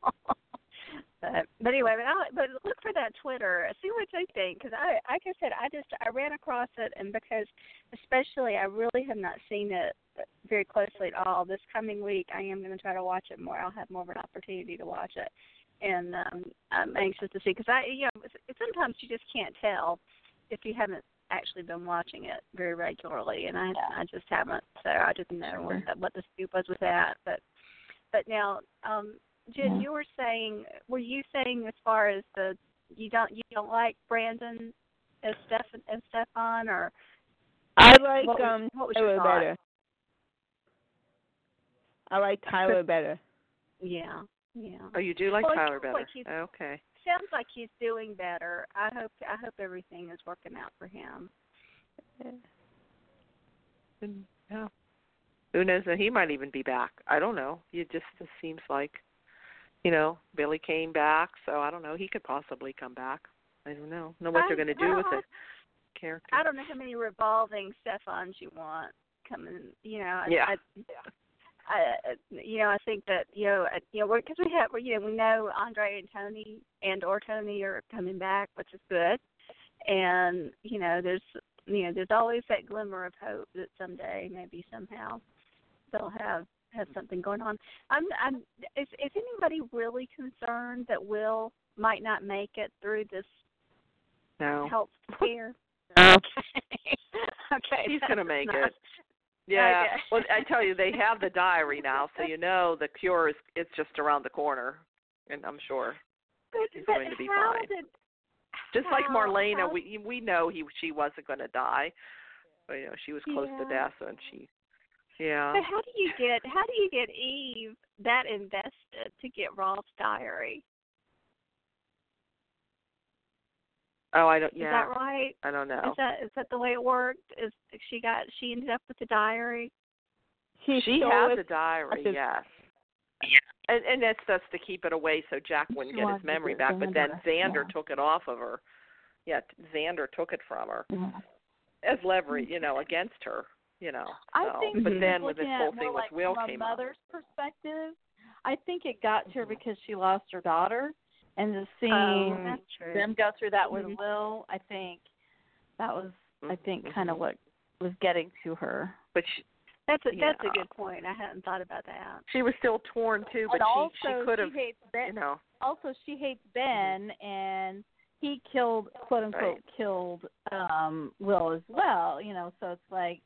but but anyway, but, I, but look for that Twitter. See what you think because I like I said, I just I ran across it and because especially I really have not seen it very closely at all. This coming week, I am going to try to watch it more. I'll have more of an opportunity to watch it, and um, I'm anxious to see because I, you know, sometimes you just can't tell if you haven't actually been watching it very regularly, and I, I just haven't. So I didn't know what, the- what the scoop was with that. But, but now, um, Jen, you were saying, were you saying as far as the you don't you don't like Brandon as Stefan as Stefan or I like what was, um what was Tyler better. I like Tyler better. Yeah, yeah. Oh, you do like Well, Tyler sounds better. like oh, okay. sounds like he's doing better. I hope I hope everything is working out for him. And, yeah. Who knows? He might even be back. I don't know. It just it seems like, you know, Billy came back, so I don't know. He could possibly come back. I don't know. Know what I- they're going to do with well, the character. I don't know how many revolving Stefans you want coming. You know, I- Yeah. I, I, you know, I think that you know, uh, you know, because we have, you know, we know Andre and Tony and or Tony are coming back, which is good, and you know, there's, you know, there's always that glimmer of hope that someday, maybe somehow, they'll have have something going on. I'm, I'm, is, is anybody really concerned that Will might not make it through this No. health scare? No. [laughs] okay, [laughs] okay. He's going to make not- it. Yeah. Okay. [laughs] well, I tell you, they have the diary now, so you know the cure is it's just around the corner, and I'm sure But, He's but going to be fine. Did, just like Marlena, how- we we know he she wasn't going to die, but you know she was close to Yeah. death, and she, yeah. But how do you get how do you get Eve that invested to get Rolf's diary? Oh, I don't. Is Yeah, that right? I don't know. Is that is that the way it worked? Is she got she ended up with the diary? She, she has a diary, yes. And and that's just to keep it away so Jack wouldn't get his memory back. But then Xander, yeah. took it off of her. Yeah, Xander took it from her Yeah. as leverage, mm-hmm. you know, against her. You know. I think But then with this whole thing more with like Will from came up. mother's perspective, I think it got to her mm-hmm. because she lost her daughter, and just seeing Oh, them go through that with Mhm. Will, I think that was, I think, Mhm. kind of what was getting to her. But she, That's a that's a good point. I hadn't thought about that. she was still torn too. But and also, she she could have, hates Ben. you know. Also, she hates Ben, and he killed, quote unquote, Right. killed um Will as well. You know, so it's like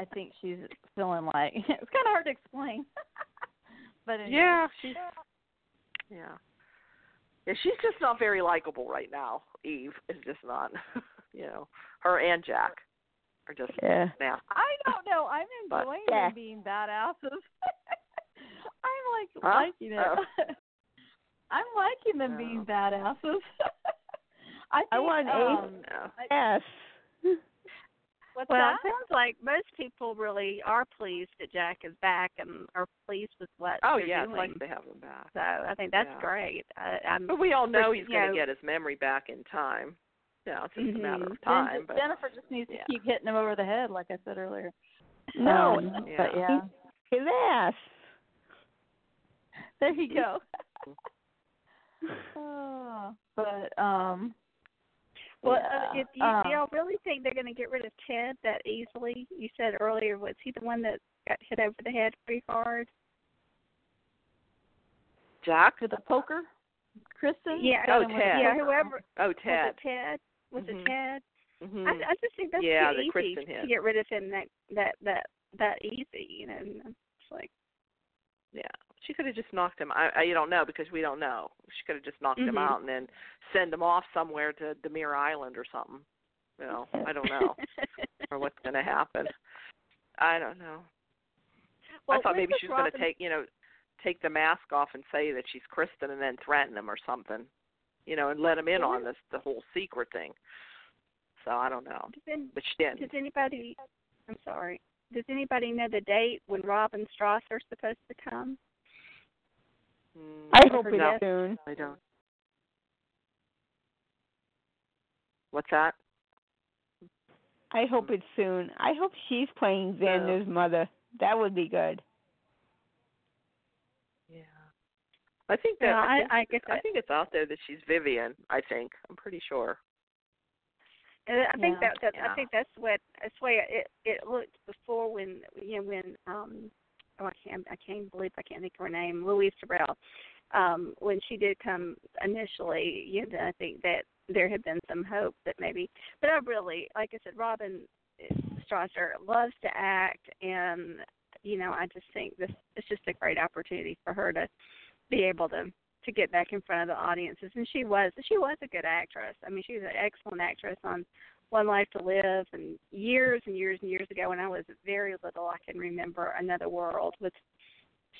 I think she's feeling like [laughs] it's kind of hard to explain. [laughs] but anyway. Yeah, she's yeah. Yeah, she's just not very likable right now. Eve is just not. [laughs] you know, her and Jack are just Yeah. nasty. I don't know. I'm But- enjoying Yeah. them being badasses. [laughs] I'm like Huh? liking it. Oh. [laughs] I'm liking them Oh. being badasses. I, think, I want um, Yeah. Yes. What's Well, that? it sounds like most people really are pleased that Jack is back and are pleased with what Oh they're yeah, it's doing. nice to have him back. So I think that's Yeah. great. I, I'm But we all know he's going to get his memory back in time. Yeah, it's just a matter of time. Jen- But Jennifer just needs to keep hitting him over the head, like I said earlier. No, Um, yeah. but yeah, his ass. there you go. [laughs] [laughs] oh, but um, Well, yeah, uh, if you, um, do y'all really think they're going to get rid of Ted that easily? You said earlier, was he the one that got hit over the head pretty hard? Jack? to the poker, Kristen. Yeah. Oh, Got him with Ted. Yeah, whoever Oh, Ted. was it Ted? Was Mhm. it Ted? hmm I, I just think that's Yeah, too the easy Kristen to hit. get rid of him that that that that easy. You know, and it's like Yeah, she could have just knocked him. I, I you don't know because we don't know. She could have just knocked him Mhm. out and then send him off somewhere to DiMera Island or something. You know, I don't know, [laughs] or what's going to happen. I don't know. well, I thought maybe she was going to take you know take the mask off and say that she's Kristen and then threaten him or something. You know, and let him in on this the whole secret thing. So I don't know, Does, but she didn't. does anybody? I'm sorry. Does anybody know the date when Robin Strasser's supposed to come? Mm, I hope forget. it's soon. I don't. What's that? I hope it's soon. I hope she's playing Xander's mother. That would be good. Yeah. I think that No, I, I- think, I guess I I- think it's out there that she's Vivian. I think I'm pretty sure. And I think Yeah. that, that Yeah. I think that's what that's the way it it looked before when you know when um oh I can't I can't believe I can't think of her name. Louise Sorel. Um when she did come initially you know I think that there had been some hope that maybe but I really like I said Robin Strasser loves to act and you know I just think this it's just a great opportunity for her to be able to to get back in front of the audiences. And she was she was a good actress. I mean she was an excellent actress on one life to live and years and years and years ago when i was very little i can remember another world with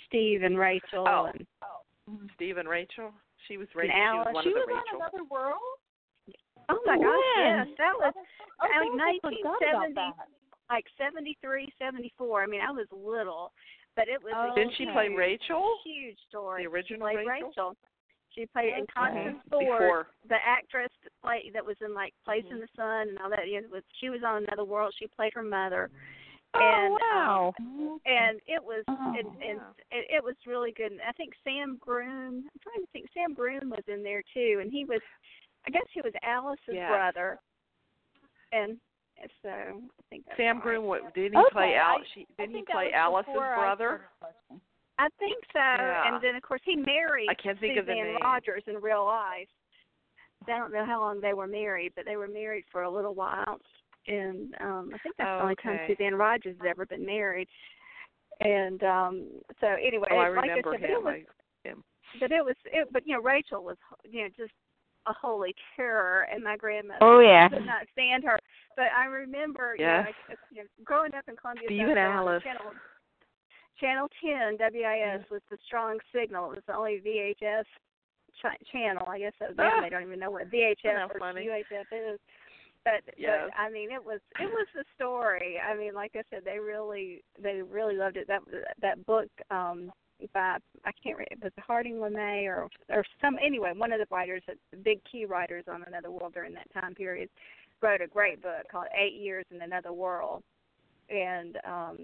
steve and rachel Oh. and mm-hmm. Steve and Rachel. She was And Rachel. She was one she of the was Rachel. on Another World. Oh, oh my gosh, yes, that was Oh, like I forgot about 1970. that. like seventy three, seventy four. I mean, I was little, but it was. a Oh, Didn't she play Rachel? Huge story. The original she played Rachel? She played in Okay. Constance Ford, Before. the actress that played that was in like Place Mhm. in the Sun and all that. You know, was she was on Another World. She played her mother. Oh and, um, wow. and it was Oh, and, and yeah. it, it was really good. And I think Sam Groom. I'm trying to think. Sam Groom was in there too, and he was, I guess he was Alice's Yes. brother. And so I think Sam right. Groom. What didn't he Okay, play? Al? I- She didn't he play Alice's before I brother? started questioning. I think so. Yeah. And then of course he married I can't think of the name. Rogers in real life. I don't know how long they were married, but they were married for a little while. And um I think that's the only time Okay. Suzanne Rogers has ever been married. And um so anyway, Oh, I like remember I said, but him. it was I, him. but it was it, but you know Rachel was you know just a holy terror and my grandmother Oh yeah. could not stand her. But I remember you, know, I, you know growing up in Columbia, South Carolina. Channel Channel 10 WIS was the strong signal. It was the only VHF ch- channel. I guess that now Ah. they don't even know what [laughs] VHF or funny? UHF is. But, Yes. but I mean, it was it was the story. I mean, like I said, they really they really loved it. That that book um by I can't remember it was Harding LeMay or or some anyway one of the writers, the big key writers on Another World during that time period, wrote a great book called Eight Years in Another World, and um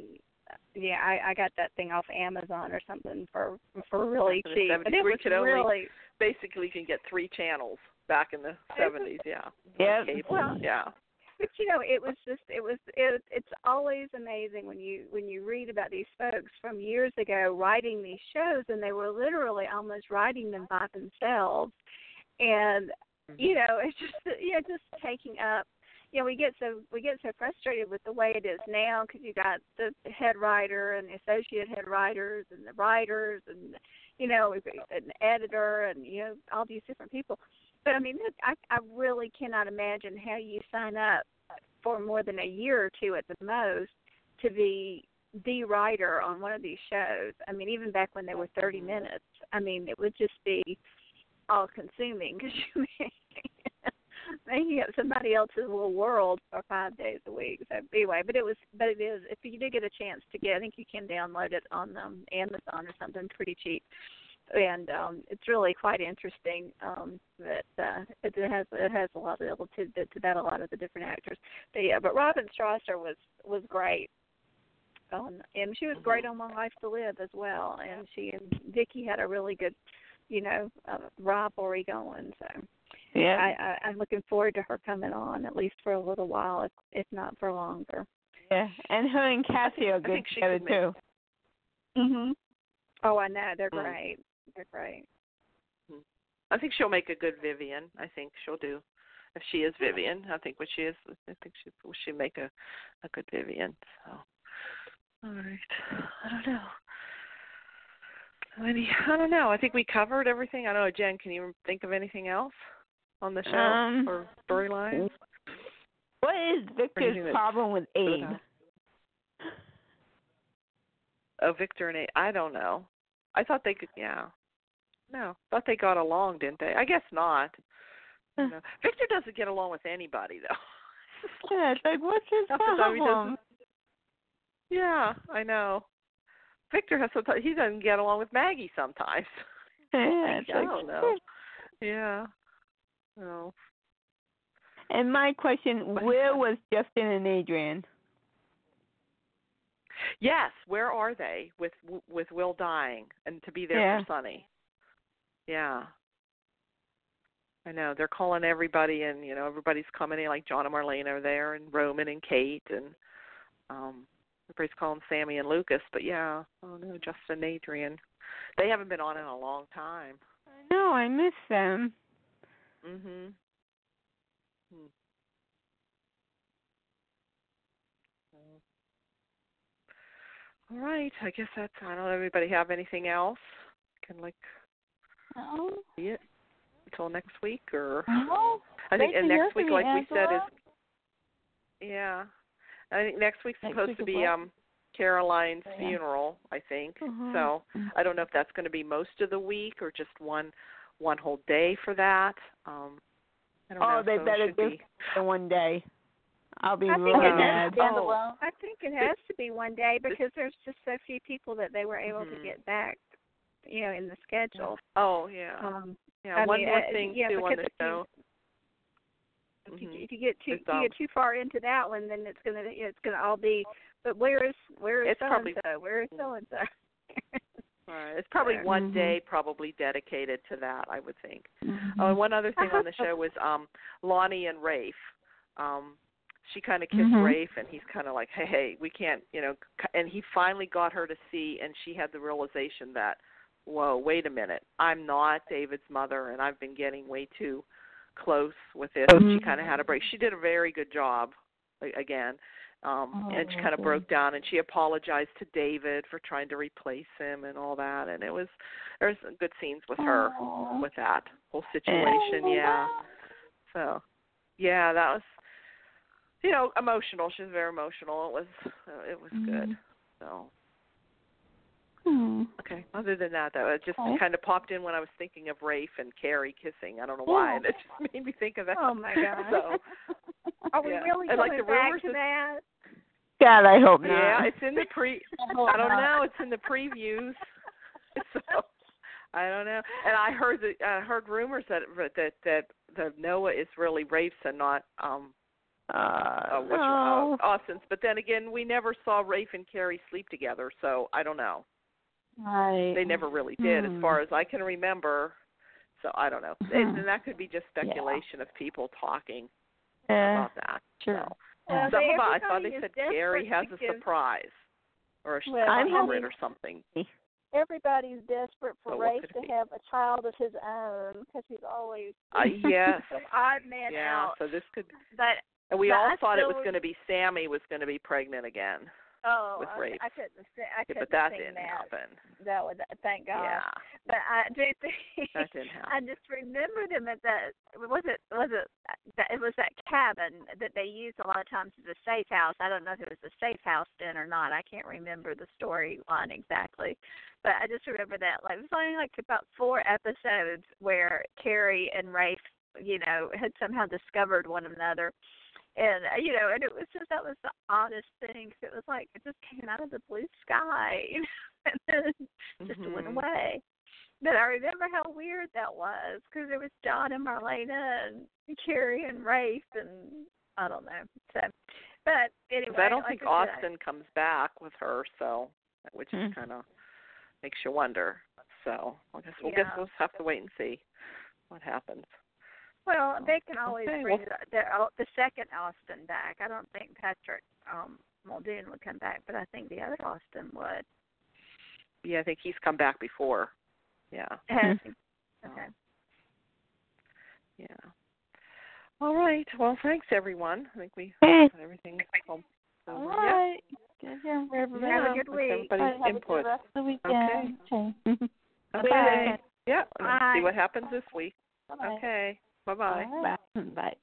yeah, I, I got that thing off Amazon or something for for really cheap. 70s, But it we was could only- really Basically, you can get three channels back in the seventies. Yeah. Yeah. Cable. Well, yeah. but you know it was just it was it it's always amazing when you when you read about these folks from years ago writing these shows and they were literally almost writing them by themselves and mm-hmm. you know it's just you know just taking up know we get so we get so frustrated with the way it is now because you got the head writer and the associate head writers and the writers and you know an editor and you know all these different people but I mean, I I really cannot imagine how you sign up for more than a year or two at the most to be the writer on one of these shows. I mean, even back when they were 30 mm-hmm. minutes, I mean, it would just be all consuming because you [laughs] making up somebody else's little world for five days a week. So anyway, but it was, but it is. If you do get a chance to get, I think you can download it on um, Amazon or something pretty cheap and um it's really quite interesting um that uh it, it has it has a lot of little tidbits about a lot of the different actors but yeah but robin strasser was was great um and she was great on my life to live as well and she and viki had a really good you know uh, rivalry going so Yeah. I, I i'm looking forward to her coming on at least for a little while if if not for longer yeah. And her and Kassie are good she together too. mhm oh i know they're Mm. great they're great I think she'll make a good Vivian. I think she'll do. If she is Vivian, I think what she is, I think she she make a a good Vivian. So, all right. I don't know. Any, I don't know. I think we covered everything. I don't know, Jen. Can you think of anything else on the show Um, or storylines? What is Victor's problem with Abe? Oh, Victor and Abe. I don't know. I thought they could. Yeah. No, thought they got along, didn't they? I guess not. You know. [sighs] Victor doesn't get along with anybody though. [laughs] Yeah, it's like what's his Half the time he problem? Yeah, I know. Victor has sometimes he doesn't get along with Maggie sometimes. [laughs] [laughs] Yeah, it's I like, don't know. Yeah. No. And my question, where was Justin and Adrian? Yes, where are they with with Will dying and to be there Yeah. for Sonny? Yeah. I know they're calling everybody, and you know everybody's coming in. Like John and Marlene are there, and Roman and Kate, and um everybody's calling Sami and Lucas. But yeah, oh no, Justin and Adrian, they haven't been on in a long time. I know, I miss them. Mhm. Hmm. All right, I guess that's. I don't know. Everybody have anything else? Can like No. see it until next week, or No. I think and next week, like we said, is yeah. I think next week's Next supposed week to be um Caroline's Yeah. funeral. I think Mhm. so. I don't know if that's going to be most of the week or just one one whole day for that. Um, I don't oh, know. they so better should give be. one day. I'll be I think really it mad. is. I think it has to be one day because there's just so few people that they were able Mhm. to get back, you know, in the schedule. Oh yeah, Um, yeah. I one mean, more uh, thing yeah, too on the you- show. If you, Mhm. if you get too if you get too far into that one, then it's gonna it's gonna all be. But where is where is It's so and so? Where is so and so? Right. It's probably There. one Mhm. day probably dedicated to that, I would think. Mm-hmm. Oh, and one other thing on the show was um Lani and Rafe. Um she kind of kissed Mhm. Rafe and he's kind of like, "Hey, hey, we can't, you know." And he finally got her to see and she had the realization that, "Whoa, wait a minute. I'm not David's mother and I've been getting way too close with this." She kind of had a break. She did a very good job again. Um and she Oh, kind of broke down and she apologized to David for trying to replace him and all that and it was there's some good scenes with her Aw. with that whole situation. Yeah. So, yeah, that was, you know, emotional. She was very emotional. It was, uh, it was good. Mhm. So, Hmm. okay. Other than that, though, it just Okay. kind of popped in when I was thinking of Rafe and Carrie kissing. I don't know why, Yeah. and it just made me think of that. Oh my God. [laughs] So, [laughs] Are we yeah. really And, going like, the back to that? God, I hope not. yeah, it's in the pre. [laughs] I don't know. It's in the previews. [laughs] So I don't know. And I heard that I heard rumors that that that the Noah is really Rafe's and not um Uh, uh, what no. uh, Austin's. But then again, we never saw Rafe and Carrie sleep together, so I don't know. Right. They never really did, Hmm. as far as I can remember. So I don't know, Hmm. [laughs] and, and that could be just speculation of people talking Yeah. about that. Sure. So, Well, something they- about I thought they said Carrie has a give- surprise or a Well, I'm secret or something. Everybody's desperate for But what Rafe to be? have a child of his own because he's always Uh, [laughs] yes. some odd man yeah. out. So this could. But And we But all I thought it was going to be Sami was going to be pregnant again, oh, With I, I couldn't. Say, I Yeah, couldn't but that didn't that. happen. That would thank God. Yeah, But I do [laughs] think that didn't happen. I just remembered him at that. Was it? Was it? That, it was that cabin that they used a lot of times as a safe house. I don't know if it was a safe house then or not. I can't remember the storyline exactly, but I just remember that. Like it was only like about four episodes where Carrie and Rafe, you know, had somehow discovered one another. And uh, you know, and it was just that was the oddest thing. 'cause it was like it just came out of the blue sky, [laughs] and then just went Mhm. away. But I remember how weird that was because it was John and Marlena and Carrie and Rafe and I don't know. So, but anyway, I don't like think I Austin comes back with her, so which Hmm. is kind of makes you wonder. So I guess we'll guess we'll just have to wait and see what happens. Well, they can always Okay, bring well- the, the the second Austin back. I don't think Patrick um Muldoon would come back, but I think the other Austin would. Yeah, I think he's come back before. Yeah, [laughs] Has he? [laughs] Oh. Okay. yeah. All right. Well, thanks everyone. I think we Hey. got everything. home. All over. right. Good hearing everybody. Have a good week. everybody's Have a good rest of the weekend. Okay. [laughs] Okay. Bye. Yeah. and Bye. See what happens this week. Bye. Okay. Bye bye. Bye.